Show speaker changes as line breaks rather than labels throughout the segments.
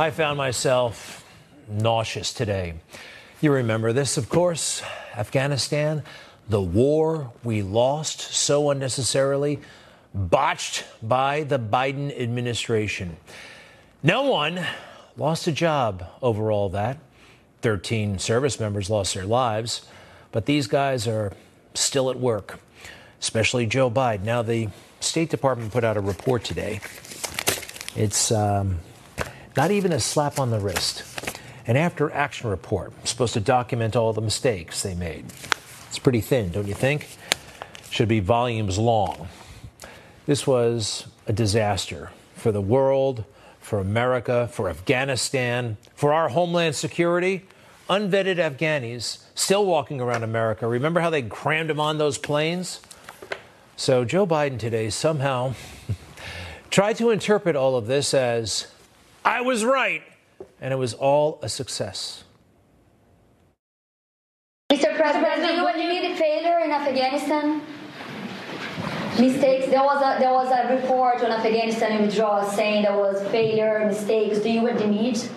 I found myself nauseous today. You remember this, of course Afghanistan, the war we lost so unnecessarily, botched by the Biden administration. No one lost a job over all that. 13 service members lost their lives, but these guys are still at work, especially Joe Biden. Now, the State Department put out a report today. It's um, not even a slap on the wrist. An after action report supposed to document all the mistakes they made. It's pretty thin, don't you think? Should be volumes long. This was a disaster for the world, for America, for Afghanistan, for our homeland security. Unvetted Afghanis still walking around America. Remember how they crammed them on those planes? So Joe Biden today somehow tried to interpret all of this as I was right, and it was all a success.
Mr. President, do you admit a failure in Afghanistan? Mistakes. There was a there was a report on Afghanistan withdrawal saying there was failure, mistakes. Do you admit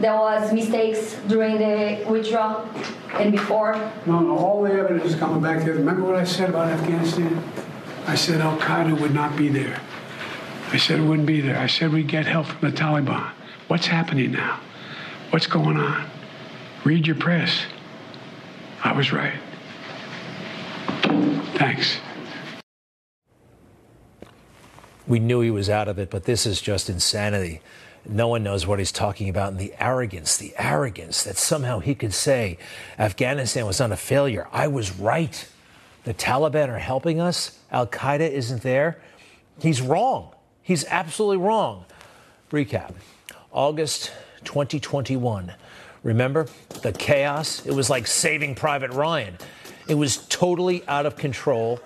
there was mistakes during the withdrawal and before?
No, no. All the evidence is coming back there. Remember what I said about Afghanistan? I said Al Qaeda would not be there. I said it wouldn't be there. I said we'd get help from the Taliban. What's happening now? What's going on? Read your press. I was right. Thanks.
We knew he was out of it, but this is just insanity. No one knows what he's talking about. And the arrogance, the arrogance that somehow he could say Afghanistan was not a failure. I was right. The Taliban are helping us. Al Qaeda isn't there. He's wrong. He's absolutely wrong. Recap August 2021. Remember the chaos? It was like saving Private Ryan. It was totally out of control.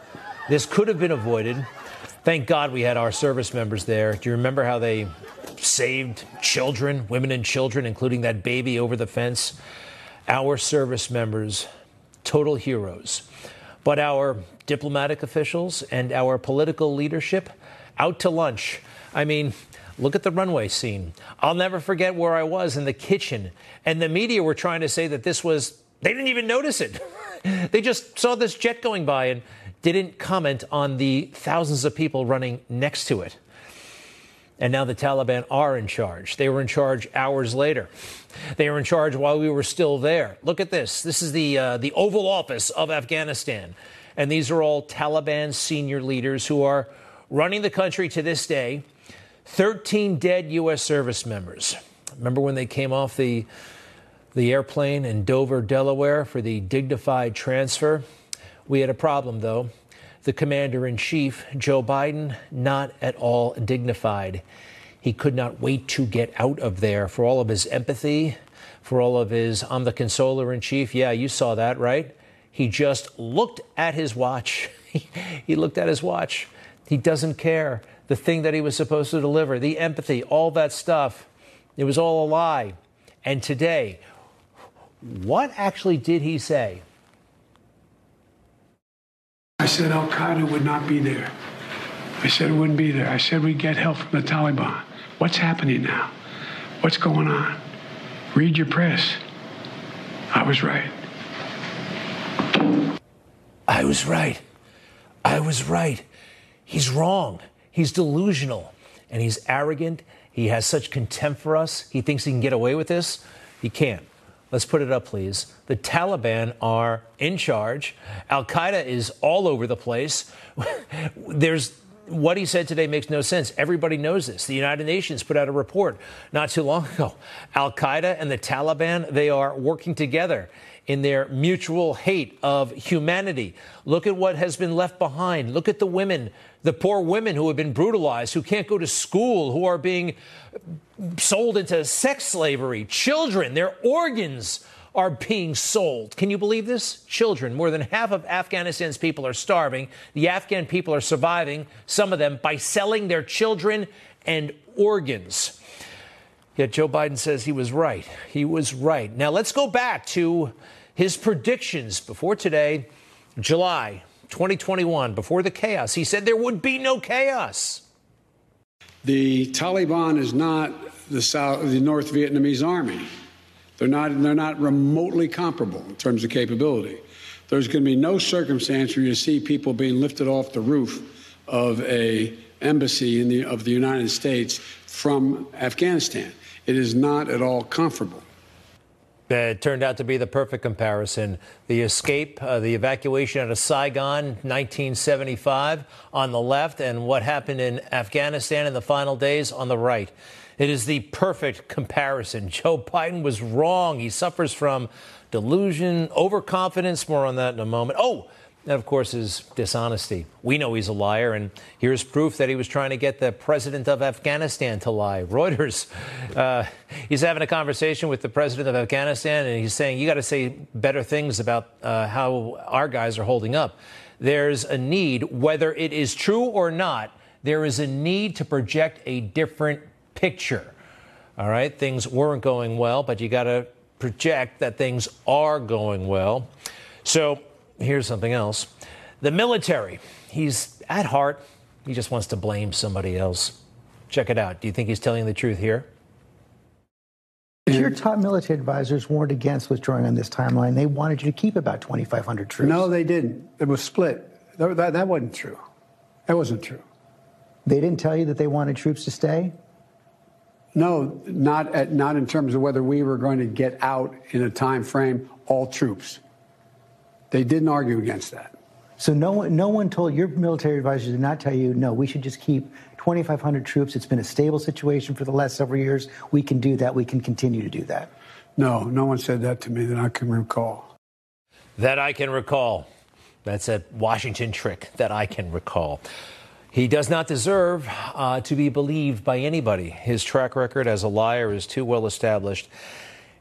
This could have been avoided. Thank God we had our service members there. Do you remember how they saved children, women and children, including that baby over the fence? Our service members, total heroes. But our diplomatic officials and our political leadership, out to lunch. I mean, look at the runway scene. I'll never forget where I was in the kitchen, and the media were trying to say that this was, they didn't even notice it. they just saw this jet going by and didn't comment on the thousands of people running next to it. And now the Taliban are in charge. They were in charge hours later. They were in charge while we were still there. Look at this. This is the uh, the Oval Office of Afghanistan, and these are all Taliban senior leaders who are running the country to this day. 13 dead U.S. service members. Remember when they came off the, the airplane in Dover, Delaware for the dignified transfer? We had a problem, though. The commander in chief, Joe Biden, not at all dignified. He could not wait to get out of there for all of his empathy, for all of his, I'm the consoler in chief. Yeah, you saw that, right? He just looked at his watch. he looked at his watch. He doesn't care. The thing that he was supposed to deliver, the empathy, all that stuff, it was all a lie. And today, what actually did he say?
I said Al Qaeda would not be there. I said it wouldn't be there. I said we'd get help from the Taliban. What's happening now? What's going on? Read your press. I was right.
I was right. I was right. He's wrong. He's delusional and he's arrogant. He has such contempt for us. He thinks he can get away with this. He can't. Let's put it up, please. The Taliban are in charge. Al Qaeda is all over the place. There's what he said today makes no sense. Everybody knows this. The United Nations put out a report not too long ago. Al Qaeda and the Taliban, they are working together in their mutual hate of humanity. Look at what has been left behind. Look at the women, the poor women who have been brutalized, who can't go to school, who are being sold into sex slavery. Children, their organs are being sold. Can you believe this? Children. More than half of Afghanistan's people are starving. The Afghan people are surviving, some of them, by selling their children and organs. Yet Joe Biden says he was right. He was right. Now let's go back to his predictions before today, July 2021, before the chaos. He said there would be no chaos.
The Taliban is not the South, the North Vietnamese army. They're not, they're not remotely comparable in terms of capability. There's going to be no circumstance where you see people being lifted off the roof of a embassy the, of the United States from Afghanistan. It is not at all comfortable.
It turned out to be the perfect comparison. The escape, uh, the evacuation out of Saigon, 1975, on the left, and what happened in Afghanistan in the final days on the right. It is the perfect comparison. Joe Biden was wrong. He suffers from delusion, overconfidence. More on that in a moment. Oh, and of course, is dishonesty. We know he's a liar, and here's proof that he was trying to get the president of Afghanistan to lie. Reuters, uh, he's having a conversation with the president of Afghanistan, and he's saying, You got to say better things about uh, how our guys are holding up. There's a need, whether it is true or not, there is a need to project a different picture. All right, things weren't going well, but you got to project that things are going well. So, here's something else. The military, he's at heart, he just wants to blame somebody else. Check it out. Do you think he's telling the truth here?
Your top military advisors warned against withdrawing on this timeline. They wanted you to keep about 2,500 troops.
No, they didn't. It was split. That, that, that wasn't true. That wasn't true.
They didn't tell you that they wanted troops to stay?
No, not, at, not in terms of whether we were going to get out in a time frame, all troops. They didn't argue against that.
So no one, no one told your military advisors did not tell you, no, we should just keep 2,500 troops. It's been a stable situation for the last several years. We can do that. We can continue to do that.
No, no one said that to me that I can recall.
That I can recall. That's a Washington trick that I can recall. He does not deserve uh, to be believed by anybody. His track record as a liar is too well established.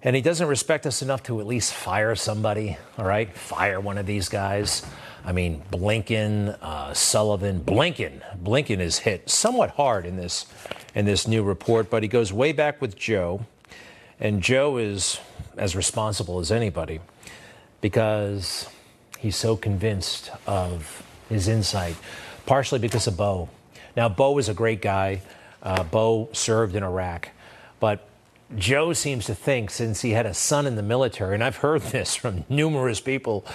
And he doesn't respect us enough to at least fire somebody, all right? Fire one of these guys. I mean, Blinken, uh, Sullivan, Blinken. Blinken is hit somewhat hard in this in this new report, but he goes way back with Joe, and Joe is as responsible as anybody because he's so convinced of his insight, partially because of Beau. Now, Beau is a great guy. Uh, Beau served in Iraq, but Joe seems to think since he had a son in the military, and I've heard this from numerous people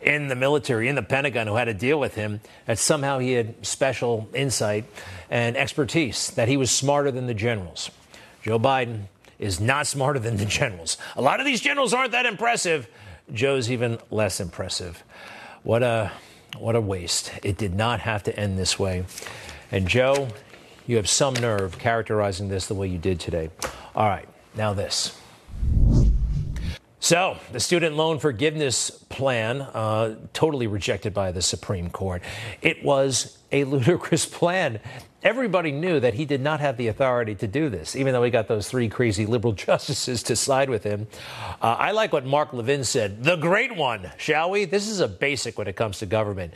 in the military, in the Pentagon, who had to deal with him, that somehow he had special insight and expertise, that he was smarter than the generals. Joe Biden is not smarter than the generals. A lot of these generals aren't that impressive. Joe's even less impressive. What a what a waste. It did not have to end this way. And Joe, you have some nerve characterizing this the way you did today. All right. Now, this. So, the student loan forgiveness plan, uh, totally rejected by the Supreme Court. It was a ludicrous plan. Everybody knew that he did not have the authority to do this, even though he got those three crazy liberal justices to side with him. Uh, I like what Mark Levin said the great one, shall we? This is a basic when it comes to government.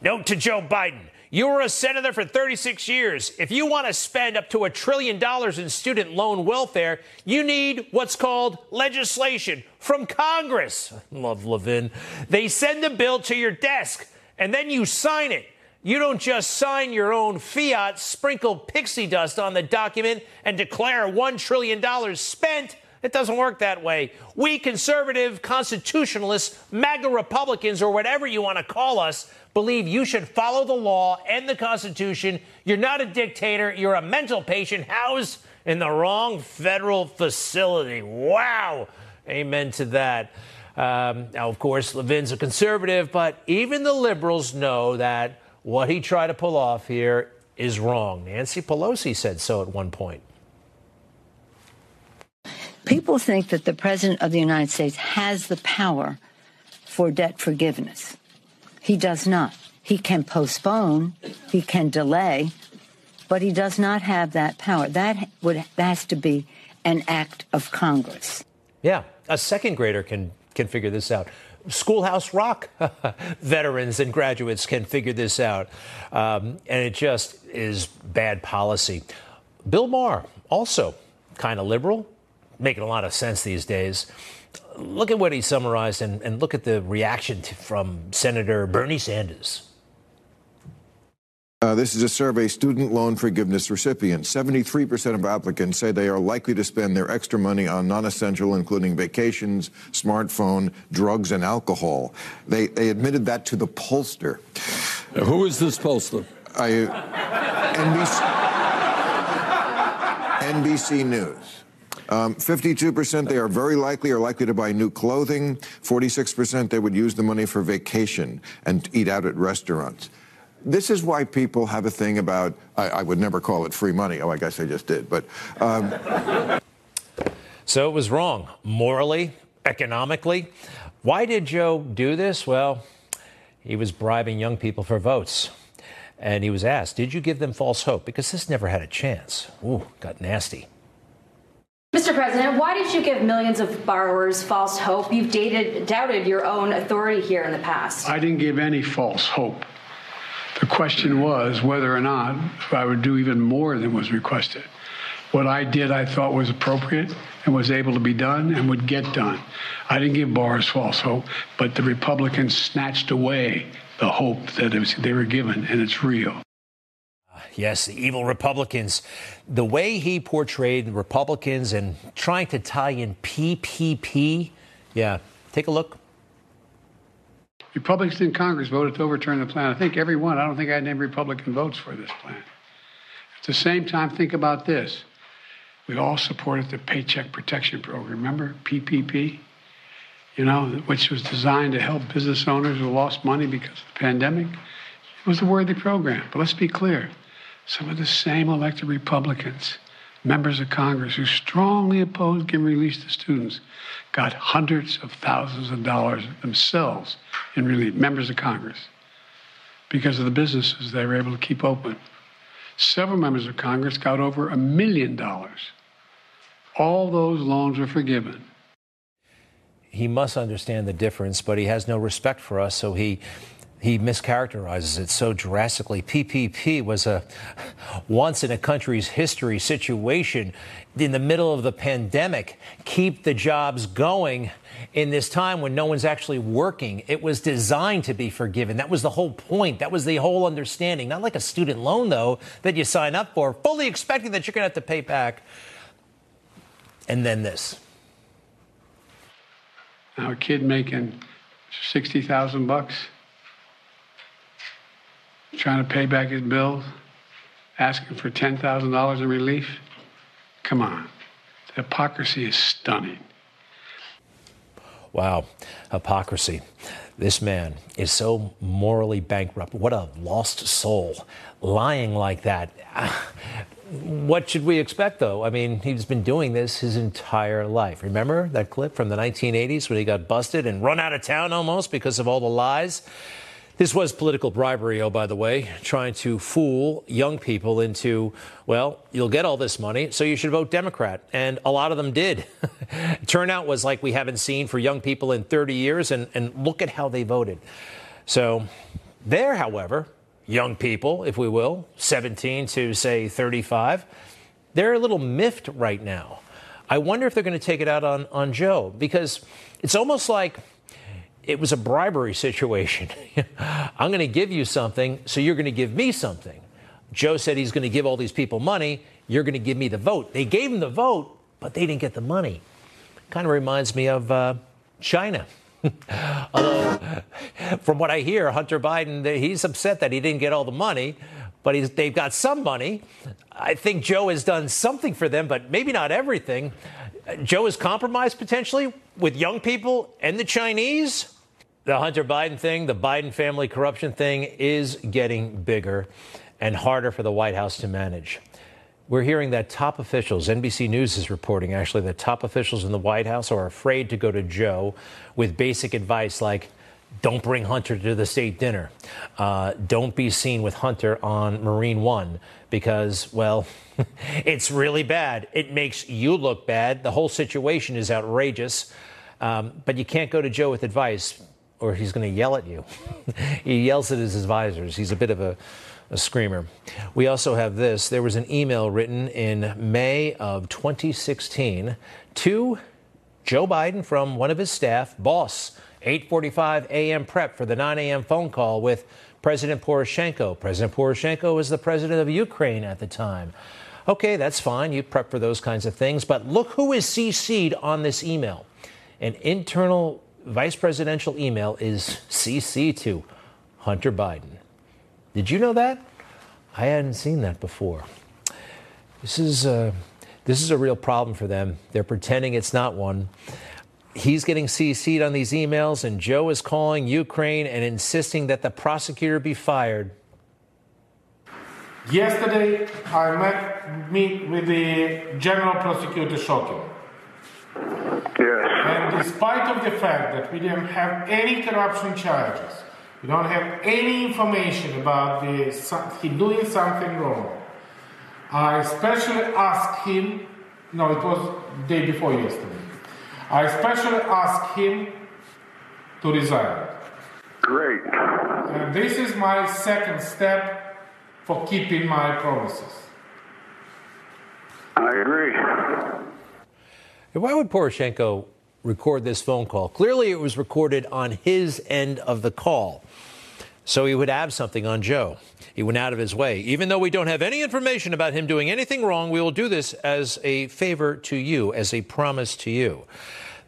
Note to Joe Biden you were a senator for 36 years. If you want to spend up to a trillion dollars in student loan welfare, you need what's called legislation from Congress. Love Levin. They send a bill to your desk and then you sign it. You don't just sign your own fiat, sprinkle pixie dust on the document, and declare $1 trillion spent. It doesn't work that way. We conservative, constitutionalists, MAGA Republicans, or whatever you want to call us, believe you should follow the law and the Constitution. You're not a dictator, you're a mental patient housed in the wrong federal facility. Wow. Amen to that. Um, now, of course, Levin's a conservative, but even the liberals know that what he tried to pull off here is wrong. Nancy Pelosi said so at one point.
People think that the President of the United States has the power for debt forgiveness. He does not. He can postpone, he can delay, but he does not have that power. That would that has to be an act of Congress.
Yeah, a second grader can can figure this out. Schoolhouse Rock veterans and graduates can figure this out, um, and it just is bad policy. Bill Maher also kind of liberal, making a lot of sense these days look at what he summarized and, and look at the reaction to, from Senator Bernie Sanders.
Uh, this is a survey student loan forgiveness recipients. 73% of applicants say they are likely to spend their extra money on non essential, including vacations, smartphone, drugs, and alcohol. They, they admitted that to the pollster.
Now, who is this pollster?
I, NBC, NBC News. Um, 52% they are very likely or likely to buy new clothing. 46% they would use the money for vacation and eat out at restaurants this is why people have a thing about, I, I, would never call it free money. Oh, I guess I just did. But. Um...
so it was wrong, morally, economically. Why did Joe do this? Well, he was bribing young people for votes. And he was asked, Did you give them false hope? Because this never had a chance. Ooh, got nasty.
Mr. President, why did you give millions of borrowers false hope? You've dated, doubted your own authority here in the past.
I didn't give any false hope. The question was whether or not I would do even more than was requested. What I did, I thought was appropriate and was able to be done and would get done. I didn't give bars false hope, but the Republicans snatched away the hope that they were given, and it's real.
Yes, the evil Republicans. The way he portrayed the Republicans and trying to tie in PPP. Yeah, take a look.
Republicans in Congress voted to overturn the plan. I think every one. I don't think I had any Republican votes for this plan. At the same time, think about this. We all supported the Paycheck Protection Program. Remember PPP? You know, which was designed to help business owners who lost money because of the pandemic. It was a worthy program. But let's be clear some of the same elected Republicans members of Congress who strongly opposed giving relief to students got hundreds of thousands of dollars themselves in relief, members of Congress, because of the businesses they were able to keep open. Several members of Congress got over a million dollars. All those loans were forgiven.
He must understand the difference, but he has no respect for us, so he he mischaracterizes it so drastically. PPP was a once in a country's history situation in the middle of the pandemic. Keep the jobs going in this time when no one's actually working. It was designed to be forgiven. That was the whole point. That was the whole understanding. Not like a student loan, though, that you sign up for, fully expecting that you're going to have to pay back. And then this.
Now, a kid making 60,000 bucks trying to pay back his bills, asking for $10,000 in relief. Come on. The hypocrisy is stunning.
Wow, hypocrisy. This man is so morally bankrupt. What a lost soul. Lying like that. What should we expect, though? I mean, he's been doing this his entire life. Remember that clip from the 1980s when he got busted and run out of town almost because of all the lies? This was political bribery, oh, by the way, trying to fool young people into, well, you'll get all this money, so you should vote Democrat. And a lot of them did. Turnout was like we haven't seen for young people in 30 years, and, and look at how they voted. So, there, however, young people, if we will, 17 to say 35, they're a little miffed right now. I wonder if they're going to take it out on, on Joe because it's almost like it was a bribery situation. I'm going to give you something, so you're going to give me something. Joe said he's going to give all these people money. You're going to give me the vote. They gave him the vote, but they didn't get the money. Kind of reminds me of uh, China. Although, from what I hear, Hunter Biden, he's upset that he didn't get all the money, but they've got some money. I think Joe has done something for them, but maybe not everything. Joe is compromised potentially with young people and the Chinese. The Hunter Biden thing, the Biden family corruption thing is getting bigger and harder for the White House to manage. We're hearing that top officials, NBC News is reporting actually, that top officials in the White House are afraid to go to Joe with basic advice like, don't bring Hunter to the state dinner. Uh, don't be seen with Hunter on Marine One because, well, it's really bad. It makes you look bad. The whole situation is outrageous. Um, but you can't go to Joe with advice or he's going to yell at you. he yells at his advisors. He's a bit of a, a screamer. We also have this. There was an email written in May of 2016 to Joe Biden from one of his staff, boss, 8:45 a.m. prep for the 9 a.m. phone call with President Poroshenko. President Poroshenko was the president of Ukraine at the time. Okay, that's fine. You prep for those kinds of things. But look who is CC'd on this email. An internal vice presidential email is CC to Hunter Biden. Did you know that? I hadn't seen that before. This is a, this is a real problem for them. They're pretending it's not one. He's getting CC'd on these emails, and Joe is calling Ukraine and insisting that the prosecutor be fired.
Yesterday, I met meet with the General Prosecutor Shokin.
Yes.
And despite of the fact that we didn't have any corruption charges, we don't have any information about the he doing something wrong. I especially asked him. No, it was day before yesterday. I especially ask him to resign.
Great.
And this is my second step for keeping my promises.
I agree.
Why would Poroshenko record this phone call? Clearly, it was recorded on his end of the call. So he would have something on Joe. He went out of his way. Even though we don't have any information about him doing anything wrong, we will do this as a favor to you, as a promise to you.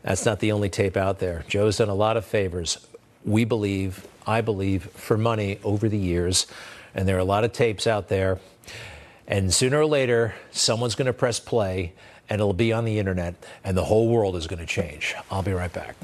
That's not the only tape out there. Joe's done a lot of favors, we believe, I believe, for money over the years. And there are a lot of tapes out there. And sooner or later, someone's going to press play and it'll be on the internet, and the whole world is going to change. I'll be right back.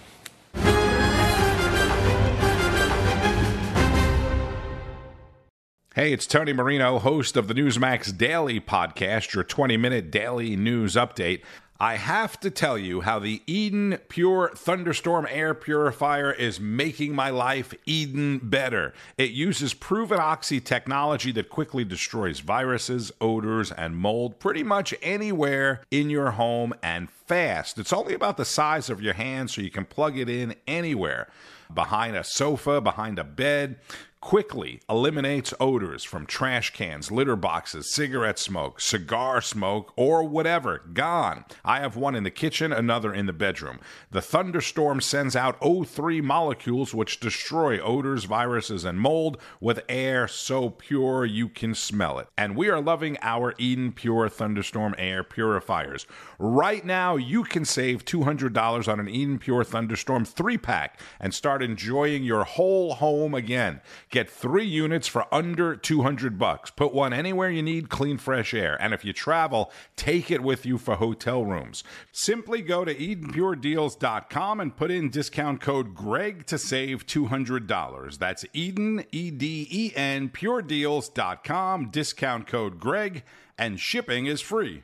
Hey, it's Tony Marino, host of the Newsmax Daily podcast, your 20 minute daily news update. I have to tell you how the Eden Pure Thunderstorm air purifier is making my life Eden better. It uses proven oxy technology that quickly destroys viruses, odors, and mold pretty much anywhere in your home and fast. It's only about the size of your hand, so you can plug it in anywhere behind a sofa, behind a bed quickly eliminates odors from trash cans, litter boxes, cigarette smoke, cigar smoke, or whatever. Gone. I have one in the kitchen, another in the bedroom. The thunderstorm sends out O3 molecules which destroy odors, viruses, and mold with air so pure you can smell it. And we are loving our Eden Pure Thunderstorm air purifiers. Right now, you can save $200 on an Eden Pure Thunderstorm 3 pack and start enjoying your whole home again. Get three units for under 200 bucks. Put one anywhere you need clean, fresh air. And if you travel, take it with you for hotel rooms. Simply go to EdenPureDeals.com and put in discount code GREG to save $200. That's Eden, E D E N, PureDeals.com, discount code GREG, and shipping is free.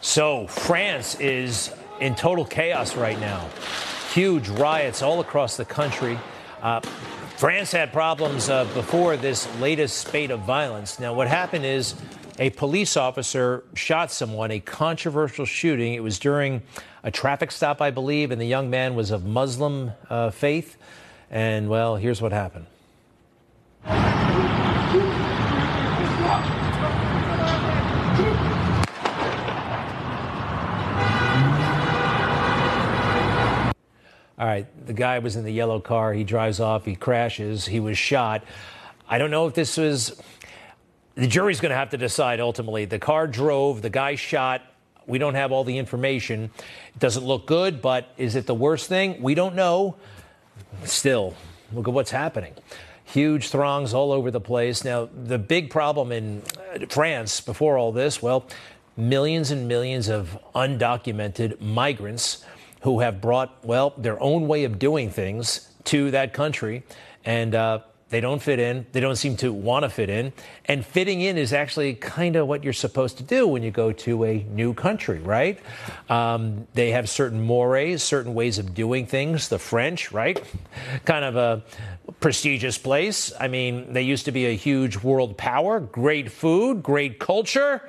So, France is in total chaos right now huge riots all across the country. Uh, France had problems uh, before this latest spate of violence. Now, what happened is a police officer shot someone, a controversial shooting. It was during a traffic stop, I believe, and the young man was of Muslim uh, faith. And, well, here's what happened. All right, the guy was in the yellow car. He drives off. He crashes. He was shot. I don't know if this was. The jury's going to have to decide ultimately. The car drove. The guy shot. We don't have all the information. It doesn't look good, but is it the worst thing? We don't know. Still, look at what's happening. Huge throngs all over the place. Now, the big problem in uh, France before all this, well, millions and millions of undocumented migrants who have brought, well, their own way of doing things to that country. And uh, they don't fit in. They don't seem to want to fit in. And fitting in is actually kind of what you're supposed to do when you go to a new country, right? Um, they have certain mores, certain ways of doing things. The French, right? Kind of a prestigious place. I mean, they used to be a huge world power, great food, great culture.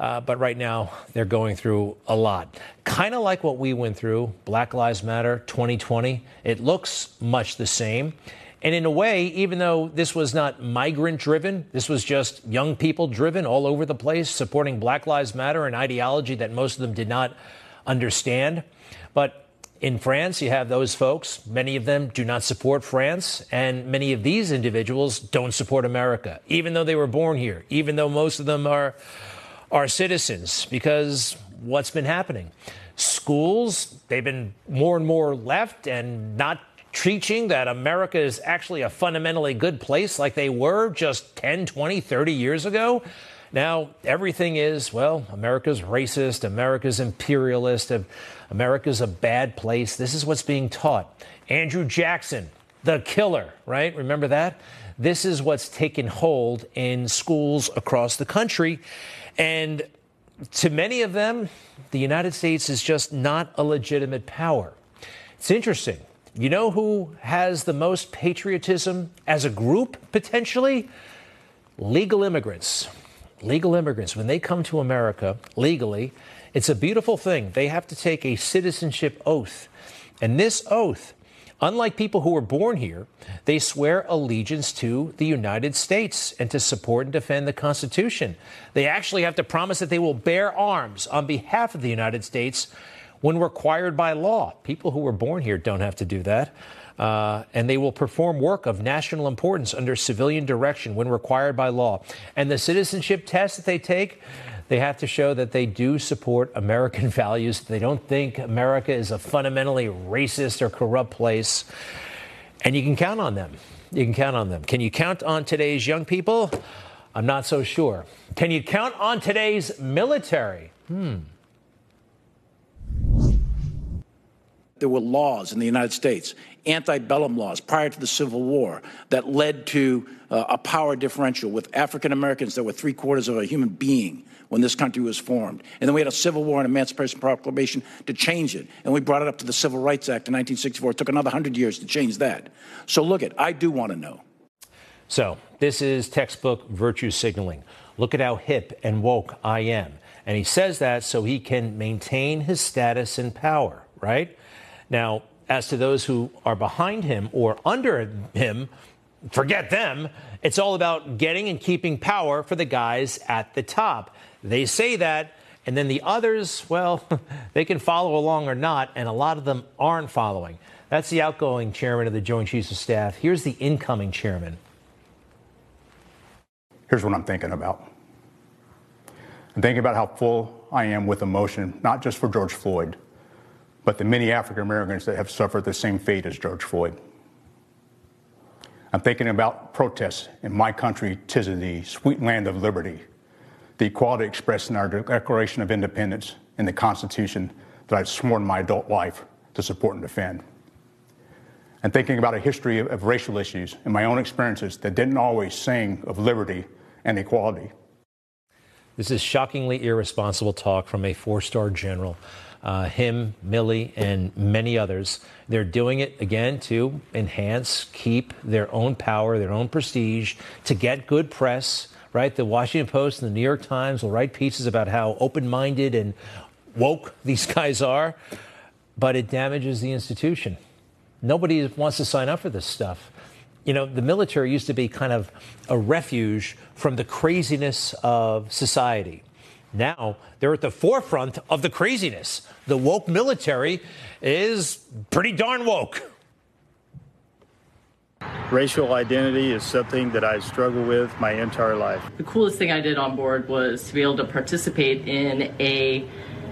Uh, but right now, they're going through a lot. Kind of like what we went through, Black Lives Matter 2020. It looks much the same. And in a way, even though this was not migrant driven, this was just young people driven all over the place, supporting Black Lives Matter, an ideology that most of them did not understand. But In France, you have those folks. Many of them do not support France, and many of these individuals don't support America, even though they were born here, even though most of them are, are citizens, because what's been happening? Schools, they've been more and more left and not teaching that America is actually a fundamentally good place like they were just 10, 20, 30 years ago. Now, everything is, well, America's racist, America's imperialist, America's a bad place. This is what's being taught. Andrew Jackson, the killer, right? Remember that? This is what's taken hold in schools across the country. And to many of them, the United States is just not a legitimate power. It's interesting. You know who has the most patriotism as a group, potentially? Legal immigrants legal immigrants, when they come to America legally, it's a beautiful thing. They have to take a citizenship oath. And this oath, unlike people who were born here, they swear allegiance to the United States and to support and defend the Constitution. They actually have to promise that they will bear arms on behalf of the United States when required by law. People who were born here don't have to do that. Uh, and they will perform work of national importance under civilian direction when required by law. And the citizenship test that they take, they have to show that they do support American values. They don't think America is a fundamentally racist or corrupt place. And you can count on them. You can count on them. Can you count on today's young people? I'm not so sure. Can you count on today's military? Hmm.
There were laws in the United States antebellum laws prior to the Civil War that led to uh, a power differential with African Americans that were three quarters of a human being when this country was formed. And then we had a Civil War and Emancipation Proclamation to change it. And we brought it up to the Civil Rights Act in 1964. It took another 100 years to change that. So look at, I do want to know.
So this is textbook virtue signaling. Look at how hip and woke I am. And he says that so he can maintain his status and power, right? Now, as to those who are behind him or under him, forget them. It's all about getting and keeping power for the guys at the top. They say that, and then the others, well, they can follow along or not, and a lot of them aren't following. That's the outgoing chairman of the Joint Chiefs of Staff. Here's the incoming chairman.
Here's what I'm thinking about. I'm thinking about how full I am with emotion, not just for George Floyd, but the many African Americans that have suffered the same fate as George Floyd. I'm thinking about protests in my country, tis of thee, sweet land of liberty, the equality expressed in our Declaration of Independence and the Constitution that I've sworn my adult life to support and defend. And thinking about a history of, of racial issues and my own experiences that didn't always sing of liberty and equality.
This is shockingly irresponsible talk from a four star general uh, him, Milley, and many others. They're doing it again to enhance, keep their own power, their own prestige, to get good press. Right? The Washington Post and the New York Times will write pieces about how open minded and woke these guys are, but it damages the institution. Nobody wants to sign up for this stuff. You know, the military used to be kind of a refuge from the craziness of society. Now they're at the forefront of the craziness. The woke military is pretty darn woke.
Racial identity is something that I struggle with my entire life.
The coolest thing I did on board was to be able to participate in a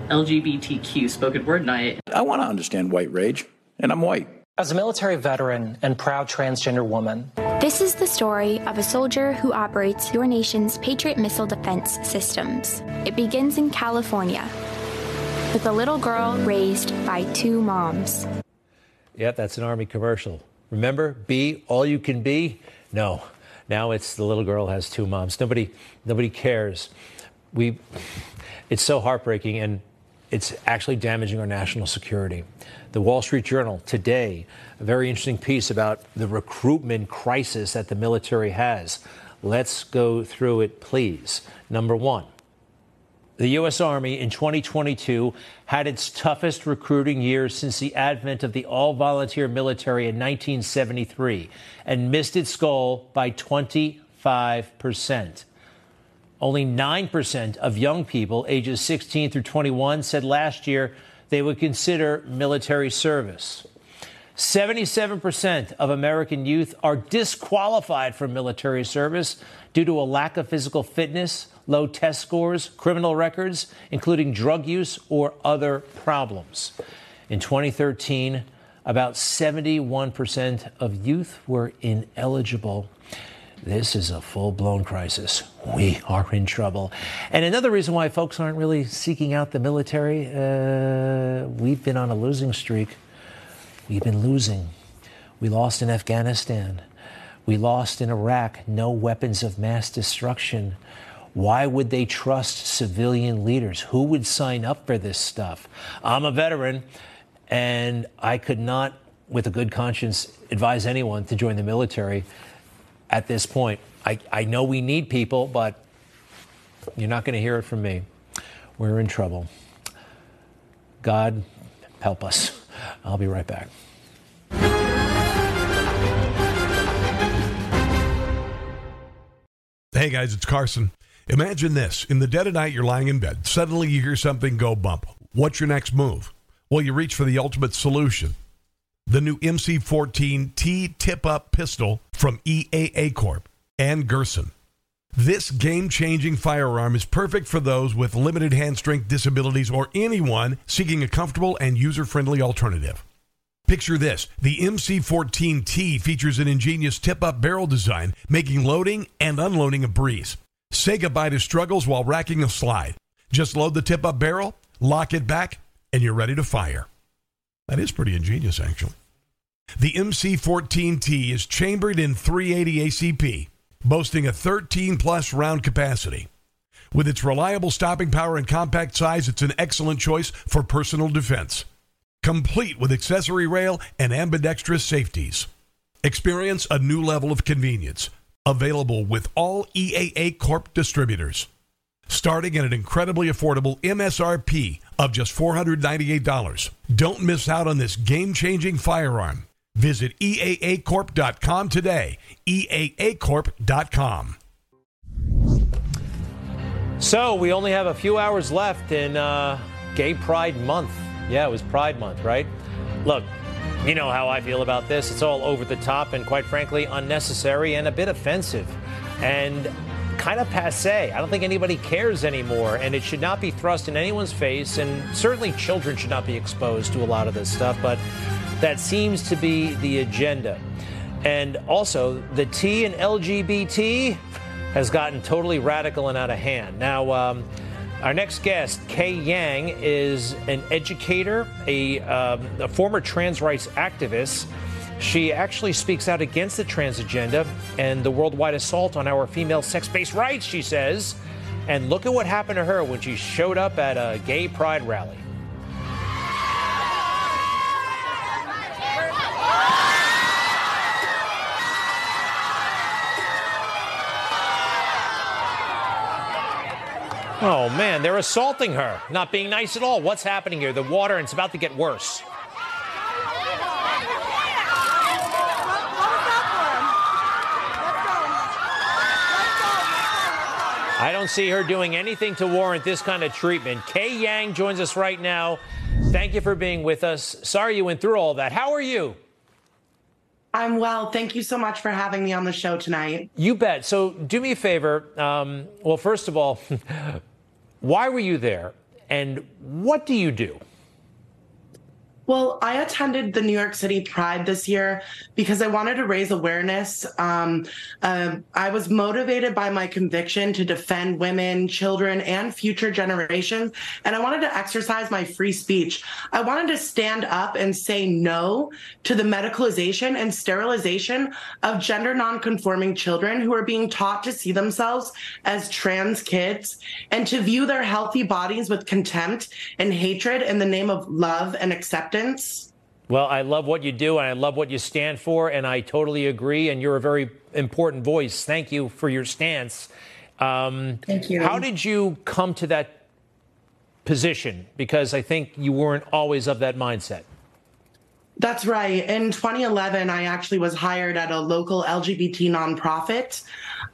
LGBTQ spoken word night.
I want to understand white rage, and I'm white.
As a military veteran and proud transgender woman,
this is the story of a soldier who operates your nation's Patriot missile defense systems. It begins in California with a little girl raised by two moms.
Yeah, that's an Army commercial. Remember, be all you can be? No. Now it's the little girl has two moms. Nobody nobody cares. We it's so heartbreaking and it's actually damaging our national security. The Wall Street Journal today, a very interesting piece about the recruitment crisis that the military has. Let's go through it, please. Number one, the U.S. Army in 2022 had its toughest recruiting year since the advent of the all volunteer military in 1973 and missed its goal by 25 percent. Only 9% of young people ages 16 through 21 said last year they would consider military service. 77% of American youth are disqualified from military service due to a lack of physical fitness, low test scores, criminal records, including drug use or other problems. In 2013, about 71% of youth were ineligible. This is a full blown crisis. We are in trouble. And another reason why folks aren't really seeking out the military, uh, we've been on a losing streak. We've been losing. We lost in Afghanistan. We lost in Iraq. No weapons of mass destruction. Why would they trust civilian leaders? Who would sign up for this stuff? I'm a veteran, and I could not, with a good conscience, advise anyone to join the military at this point. I, I know we need people, but you're not going to hear it from me. We're in trouble. God help us. I'll be right back.
Hey guys, it's Carson. Imagine this. In the dead of night, you're lying in bed. Suddenly you hear something go bump. What's your next move? Well, you reach for the ultimate solution the new MC14T tip up pistol from EAA Corp and Girsan. This game changing firearm is perfect for those with limited hand strength disabilities or anyone seeking a comfortable and user friendly alternative. Picture this the MC14T features an ingenious tip up barrel design, making loading and unloading a breeze. Say goodbye to struggles while racking a slide. Just load the tip up barrel, lock it back, and you're ready to fire. That is pretty ingenious, actually. The MC14T is chambered in 380 ACP, boasting a 13 plus round capacity. With its reliable stopping power and compact size, it's an excellent choice for personal defense. Complete with accessory rail and ambidextrous safeties. Experience a new level of convenience. Available with all EAA Corp distributors. Starting at an incredibly affordable MSRP of just $498. Don't miss out on this game changing firearm. Visit EAAcorp.com today. EAAcorp.com.
So we only have a few hours left in uh, Gay Pride Month. Yeah, it was Pride Month, right? Look, you know how I feel about this. It's all over the top and, quite frankly, unnecessary and a bit offensive. And kind of passe. I don't think anybody cares anymore, and it should not be thrust in anyone's face. And certainly, children should not be exposed to a lot of this stuff. But that seems to be the agenda. And also, the T in LGBT has gotten totally radical and out of hand. Now, um, our next guest, Kay Yang, is an educator, a, um, a former trans rights activist. She actually speaks out against the trans agenda and the worldwide assault on our female sex based rights, she says. And look at what happened to her when she showed up at a gay pride rally. Oh man, they're assaulting her, not being nice at all. What's happening here? The water, and it's about to get worse. I don't see her doing anything to warrant this kind of treatment. Kay Yang joins us right now. Thank you for being with us. Sorry you went through all that. How are you?
I'm well. Thank you so much for having me on the show tonight.
You bet. So, do me a favor. Um, well, first of all, why were you there? And what do you do?
Well, I attended the New York City Pride this year because I wanted to raise awareness. Um, uh, I was motivated by my conviction to defend women, children, and future generations. And I wanted to exercise my free speech. I wanted to stand up and say no to the medicalization and sterilization of gender nonconforming children who are being taught to see themselves as trans kids and to view their healthy bodies with contempt and hatred in the name of love and acceptance
well, I love what you do and I love what you stand for, and I totally agree. And you're a very important voice. Thank you for your stance. Um,
Thank you.
How did you come to that position? Because I think you weren't always of that mindset.
That's right. In 2011, I actually was hired at a local LGBT nonprofit.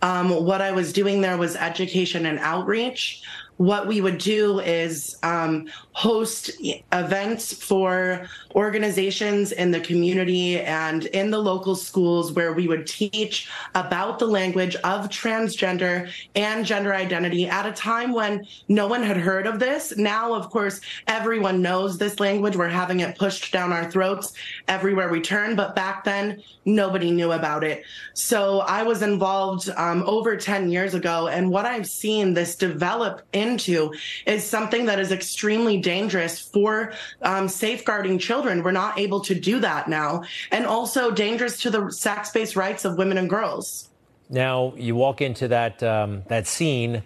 Um, what I was doing there was education and outreach. What we would do is um, host events for organizations in the community and in the local schools where we would teach about the language of transgender and gender identity at a time when no one had heard of this. Now, of course, everyone knows this language. We're having it pushed down our throats everywhere we turn. But back then, nobody knew about it. So I was involved um, over 10 years ago. And what I've seen this develop into is something that is extremely dangerous for um, safeguarding children. We're not able to do that now. And also dangerous to the sex based rights of women and girls.
Now, you walk into that, um, that scene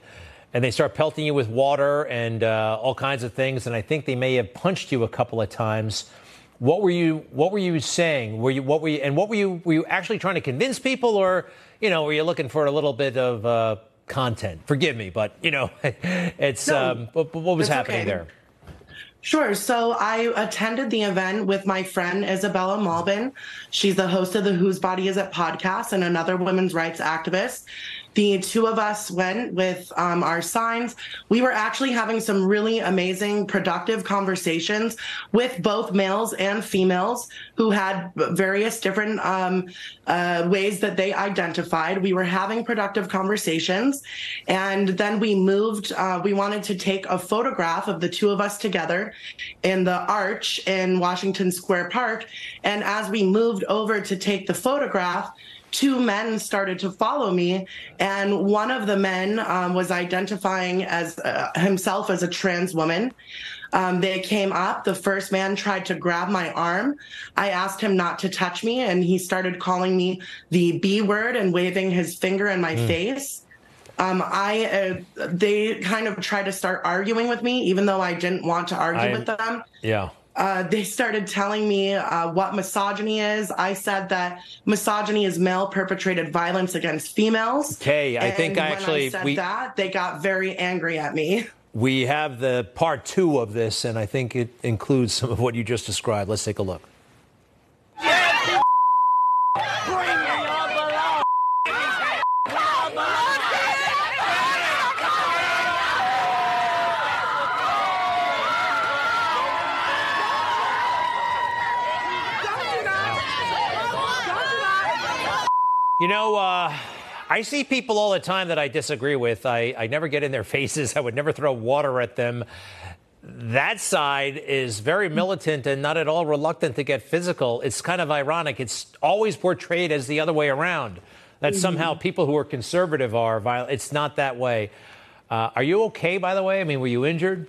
and they start pelting you with water and uh, all kinds of things. And I think they may have punched you a couple of times. What were you What were you saying? Were you what were you and what were you Were you actually trying to convince people, or you know, were you looking for a little bit of uh, content? Forgive me, but you know, it's no, um, what, what, was happening okay. there?
Sure. So I attended the event with my friend Isabella Malbin. She's the host of the Whose Body Is It podcast and another women's rights activist the two of us went with um, our signs. We were actually having some really amazing, productive conversations with both males and females who had various different um, uh, ways that they identified. We were having productive conversations. And then we moved, uh, we wanted to take a photograph of the two of us together in the arch in Washington Square Park. And as we moved over to take the photograph, two men started to follow me, and one of the men um, was identifying as uh, himself as a trans woman. Um, they came up. The first man tried to grab my arm. I asked him not to touch me, and he started calling me the B word and waving his finger in my mm. face. Um, I uh, they kind of tried to start arguing with me, even though I didn't want to argue I, with them.
Yeah.
Uh, they started telling me uh, what misogyny is. I said that misogyny is male perpetrated violence against females.
Okay, I and think I actually
I said
we,
that they got very angry at me.
We have the part two of this, and I think it includes some of what you just described. Let's take a look. You know, uh, I see people all the time that I disagree with. I, I never get in their faces. I would never throw water at them. That side is very militant and not at all reluctant to get physical. It's kind of ironic. It's always portrayed as the other way around. That mm-hmm. somehow people who are conservative are violent. It's not that way. Uh, are you okay, by the way? I mean, were you injured?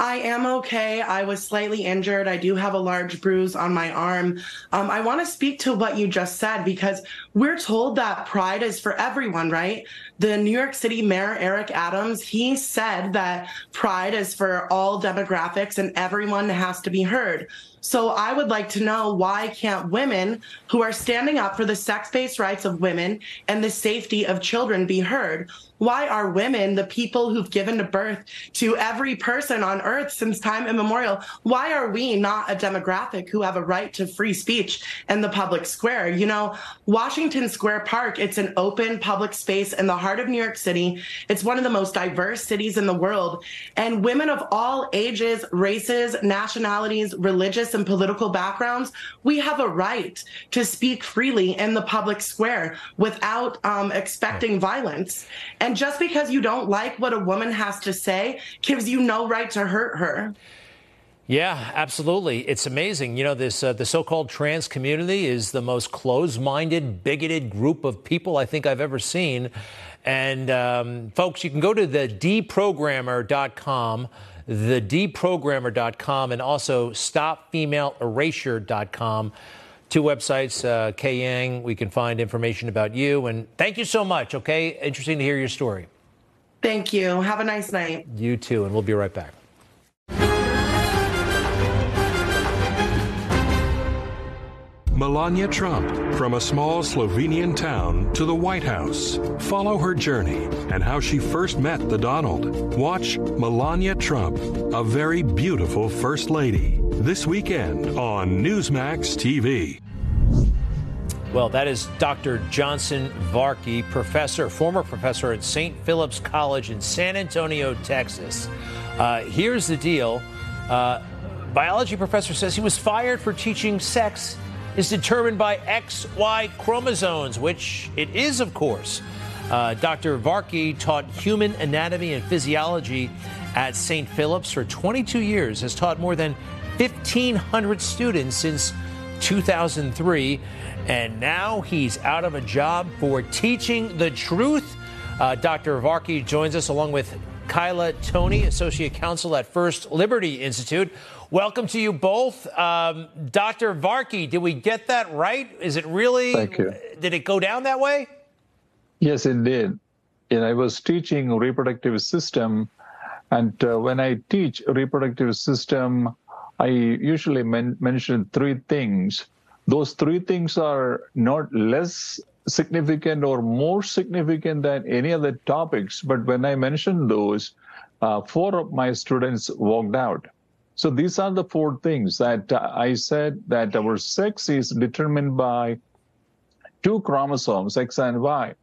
I am okay. I was slightly injured. I do have a large bruise on my arm. Um, I want to speak to what you just said because we're told that pride is for everyone, right? The New York City Mayor, Eric Adams, he said that pride is for all demographics and everyone has to be heard. So I would like to know why can't women who are standing up for the sex based rights of women and the safety of children be heard? Why are women the people who've given birth to every person on earth since time immemorial? Why are we not a demographic who have a right to free speech in the public square? You know, Washington Square Park, it's an open public space in the heart of New York City. It's one of the most diverse cities in the world. And women of all ages, races, nationalities, religious, and political backgrounds, we have a right to speak freely in the public square without um, expecting violence. And and just because you don't like what a woman has to say gives you no right to hurt her.
Yeah, absolutely. It's amazing. You know, this uh, the so-called trans community is the most closed-minded, bigoted group of people I think I've ever seen. And um, folks, you can go to the deprogrammer.com, the deprogrammer.com, and also stopfemaleerasure.com two websites, uh, Kay Yang. We can find information about you. And thank you so much. Okay. Interesting to hear your story.
Thank you. Have a nice night.
You too. And we'll be right back.
Melania Trump, from a small Slovenian town to the White House. Follow her journey and how she first met the Donald. Watch Melania Trump, a very beautiful First Lady, this weekend on Newsmax TV.
Well, that is Dr. Johnson Varkey, professor, former professor at St. Philip's College in San Antonio, Texas. Uh, here's the deal uh, biology professor says he was fired for teaching sex is determined by XY chromosomes, which it is, of course. Uh, Dr. Varkey taught human anatomy and physiology at St. Philip's for 22 years, has taught more than 1,500 students since 2003, and now he's out of a job for teaching the truth. Uh, Dr. Varkey joins us along with Kyla Toney, Associate Counsel at First Liberty Institute. Welcome to you both. Um, Dr. Varkey, did we get that right? Is it really?
Thank you.
Did it go down that way?
Yes, it did. And I was teaching reproductive system, and uh, when I teach reproductive system, I usually men- mention three things. Those three things are not less significant or more significant than any other topics. But when I mentioned those, uh, four of my students walked out. So these are the four things that I said that our sex is determined by two chromosomes, X and Y.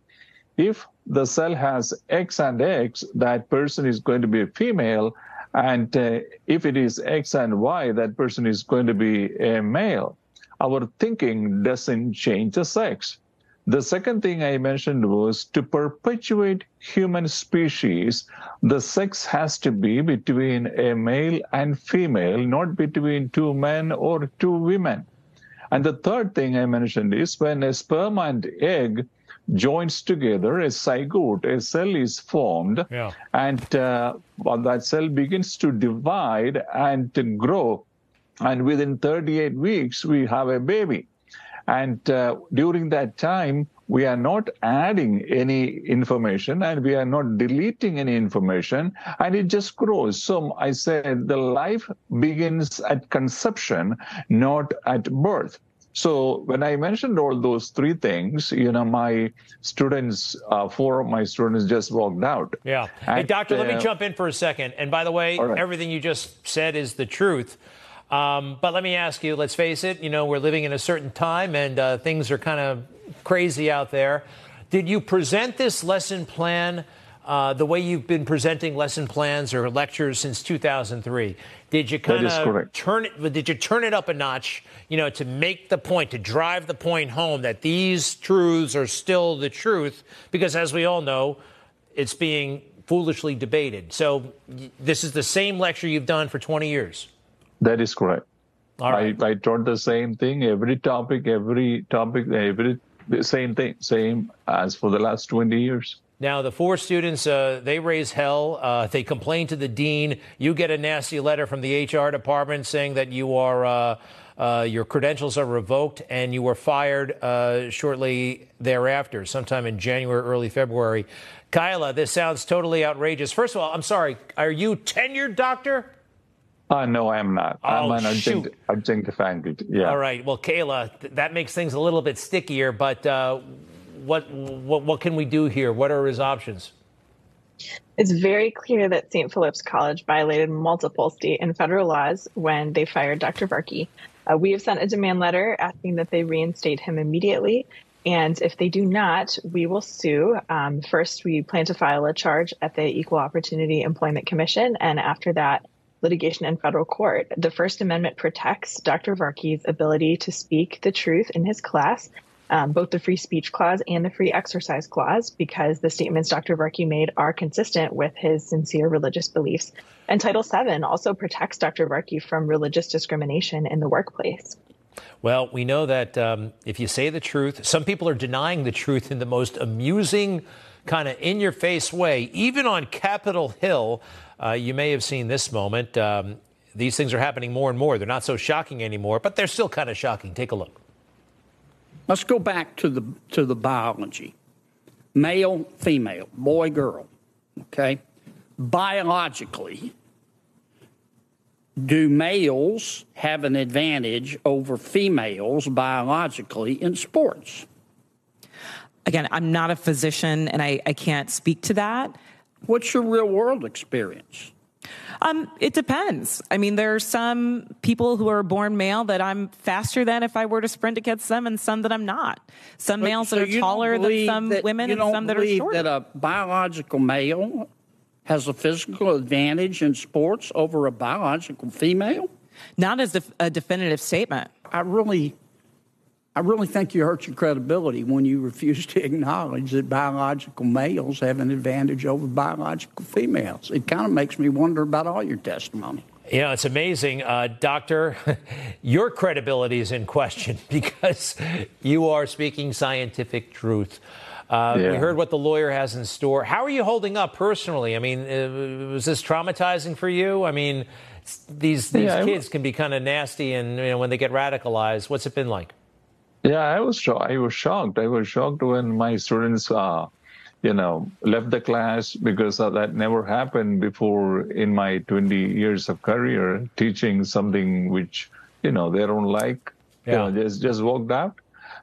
If the cell has X and X, that person is going to be a female. And uh, if it is X and Y, that person is going to be a male. Our thinking doesn't change the sex. The second thing I mentioned was to perpetuate human species, the sex has to be between a male and female, not between two men or two women. And the third thing I mentioned is when a sperm and egg joins together, a zygote, a cell is formed,
yeah.
and uh, that cell begins to divide and to grow. And within 38 weeks, we have a baby. And uh, during that time, we are not adding any information and we are not deleting any information and it just grows. So I said the life begins at conception, not at birth. So when I mentioned all those three things, you know, my students, uh, four of my students just walked out.
Yeah. Hey, doctor, uh, let me jump in for a second. And by the way, right. everything you just said is the truth. Um, but let me ask you, let's face it, you know, we're living in a certain time and uh, things are kind of crazy out there. Did you present this lesson plan uh, the way you've been presenting lesson plans or lectures since 2003? Did you kind of turn it? Did you turn it up a notch? You know, to make the point, to drive the point home that these truths are still the truth, because as we all know, it's being foolishly debated. So this is the same lecture you've done for 20 years.
That is correct.
All right.
I, I taught the same thing every topic, every topic, every same thing, same as for the last 20 years.
Now, the four students, uh, they raise hell. Uh, they complain to the dean. You get a nasty letter from the HR department saying that you are, uh, uh your credentials are revoked and you were fired uh, shortly thereafter, sometime in January, early February. Kyla, this sounds totally outrageous. First of all, I'm sorry. Are you tenured, doctor?
Uh, no, I am not.
Oh,
I'm an adjunct, adjunct faculty. Yeah.
All right. Well, Kayla, th- that makes things a little bit stickier. But uh, what, what what can we do here? What are his options?
It's very clear that St. Philip's College violated multiple state and federal laws when they fired Dr. Varkey. Uh, we have sent a demand letter asking that they reinstate him immediately. And if they do not, we will sue. Um, first, we plan to file a charge at the Equal Opportunity Employment Commission. And after that, litigation in federal court. The First Amendment protects Dr. Varkey's ability to speak the truth in his class, um, both the free speech clause and the free exercise clause, because the statements Dr. Varkey made are consistent with his sincere religious beliefs. And Title VII also protects Dr. Varkey from religious discrimination in the workplace.
Well, we know that um, if you say the truth, some people are denying the truth in the most amusing, kind of in your face way, even on Capitol Hill. Uh, you may have seen this moment. Um, these things are happening more and more. They're not so shocking anymore, but they're still kind of shocking. Take a look.
Let's go back to the to the biology. Male, female, boy, girl. Okay? Biologically, do males have an advantage over females biologically in sports?
Again, I'm not a physician and I, I can't speak to that.
What's your real world experience?
Um, it depends. I mean, there are some people who are born male that I'm faster than if I were to sprint against them, and some that I'm not. Some
But-
males
so
that are taller than some
that-
women, and some that are shorter.
that a biological male has a physical advantage in sports over a biological female?
Not as def- a definitive statement.
I really, I really think you hurt your credibility when you refuse to acknowledge that biological males have an advantage over biological females. It kind of makes me wonder about all your testimony.
You know, it's amazing, uh, Doctor. Your credibility is in question because you are speaking scientific truth. Uh, We heard what the lawyer has in store. How are you holding up personally? I mean, uh, was this traumatizing for you? I mean, these these
Yeah,
kids can be kind of nasty, and you know, when they get radicalized, what's it been like?
Yeah, I was sho- I was shocked. I was shocked when my students, uh, you know, left the class because uh, that never happened before in my 20 years of career teaching something which you know they don't like. You
Yeah.
know, just just walked out.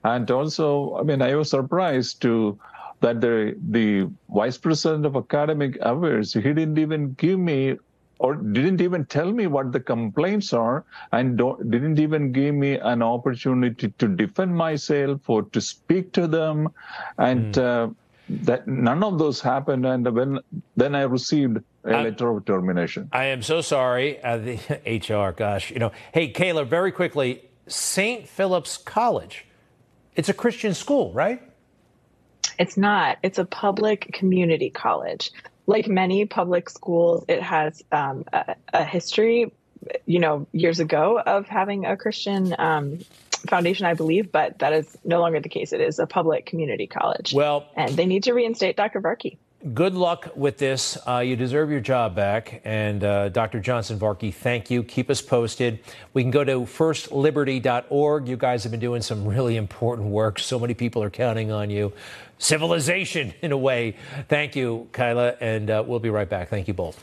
And also, I mean, I was surprised to that the the vice president of academic affairs he didn't even give me or didn't even tell me what the complaints are and don't, didn't even give me an opportunity to defend myself or to speak to them and uh, that none of those happened and when then i received a letter of termination
I am so sorry. Uh, the HR, gosh, you know. Hey, Kayla, very quickly, St. Philip's College. It's a Christian school, right?
It's not. It's a public community college. Like many public schools, it has um, a, a history, you know, years ago of having a Christian um, foundation, I believe, but that is no longer the case. It is a public community college.
Well,
and they need to reinstate Dr. Varkey.
Good luck with this. Uh, you deserve your job back. And uh, Dr. Johnson Varkey, thank you. Keep us posted. We can go to firstliberty.org. You guys have been doing some really important work. So many people are counting on you. Civilization, in a way. Thank you, Kyla. And uh, we'll be right back. Thank you both.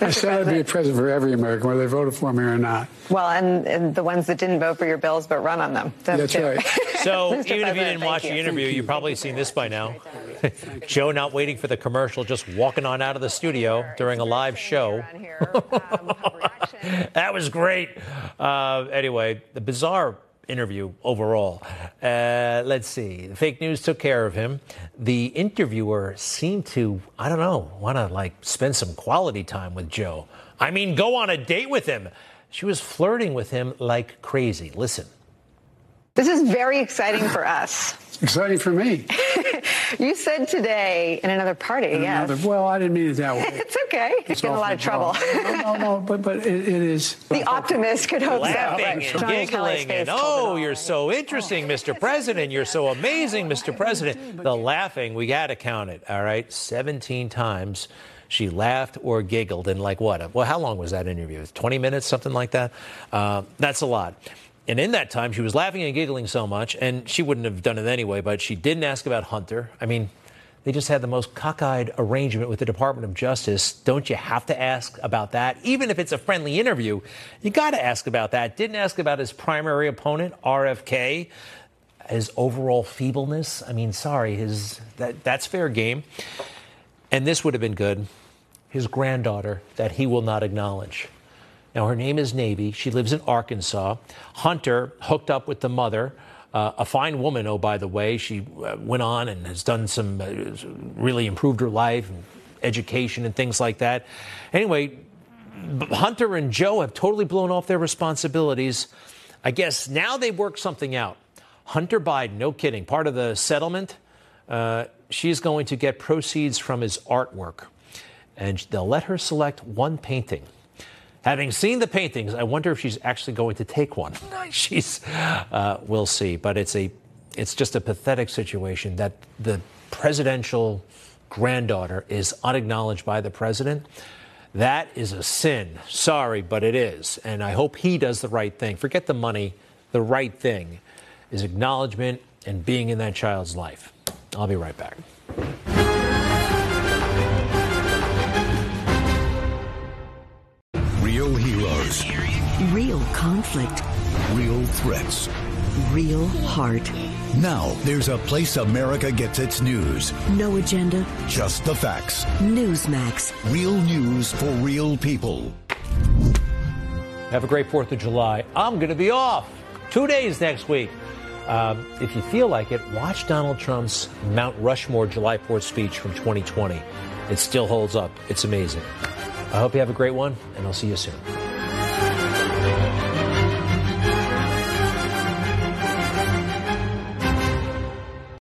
I said I'd be a president for every American, whether they voted for me or not.
Well, and, and the ones that didn't vote for your bills but run on them. Them
That's
too.
right.
So, even if you didn't watch
thank
the interview, you've probably seen this by now. Joe not waiting for the commercial, just walking on out of the studio during a live show. that was great. Uh, anyway, the bizarre interview overall. Uh, let's see. The fake news took care of him. The interviewer seemed to, I don't know, want to like spend some quality time with Joe. I mean, go on a date with him. She was flirting with him like crazy. Listen.
This is very exciting for us.
Exciting for me.
You said today in another party, yes.
Another- well, I didn't mean it that way.
It's okay. It's in a lot of trouble.
No, no, no, but but it, it is.
The optimist could hope
laughing
so.
and giggling and oh you're so interesting mr president you're so amazing mr president the laughing we got to count it all right 17 times she laughed or giggled in like what well how long was that interview 20 minutes something like that uh, that's a lot and in that time she was laughing and giggling so much and she wouldn't have done it anyway but she didn't ask about hunter i mean they just had the most cockeyed arrangement with the Department of Justice. Don't you have to ask about that? Even if it's a friendly interview, you got to ask about that. Didn't ask about his primary opponent, RFK, his overall feebleness. I mean, sorry, his that, that's fair game. And this would have been good. His granddaughter that he will not acknowledge. Now, her name is Navy. She lives in Arkansas. Hunter hooked up with the mother, uh, a fine woman, oh, by the way. She uh, went on and has done some, uh, really improved her life, and education, and things like that. Anyway, Hunter and Joe have totally blown off their responsibilities. I guess now they've worked something out. Hunter Biden, no kidding, part of the settlement, uh, she's going to get proceeds from his artwork. And they'll let her select one painting. Having seen the paintings, I wonder if she's actually going to take one. she's, uh, we'll see. But it's a, it's just a pathetic situation that the presidential granddaughter is unacknowledged by the president. That is a sin. Sorry, but it is. And I hope he does the right thing. Forget the money. The right thing is acknowledgement and being in that child's life. I'll be right back.
Conflict.
Real threats. real heart.
Now, there's a place America gets its news.
No agenda,
Just the facts.
Newsmax.
Real news for real people.
Have a great 4th of July. I'm going to be off two days next week. Um, if you feel like it, watch Donald Trump's Mount Rushmore July 4th speech from 2020. It still holds up. It's amazing. I hope you have a great one, and I'll see you soon.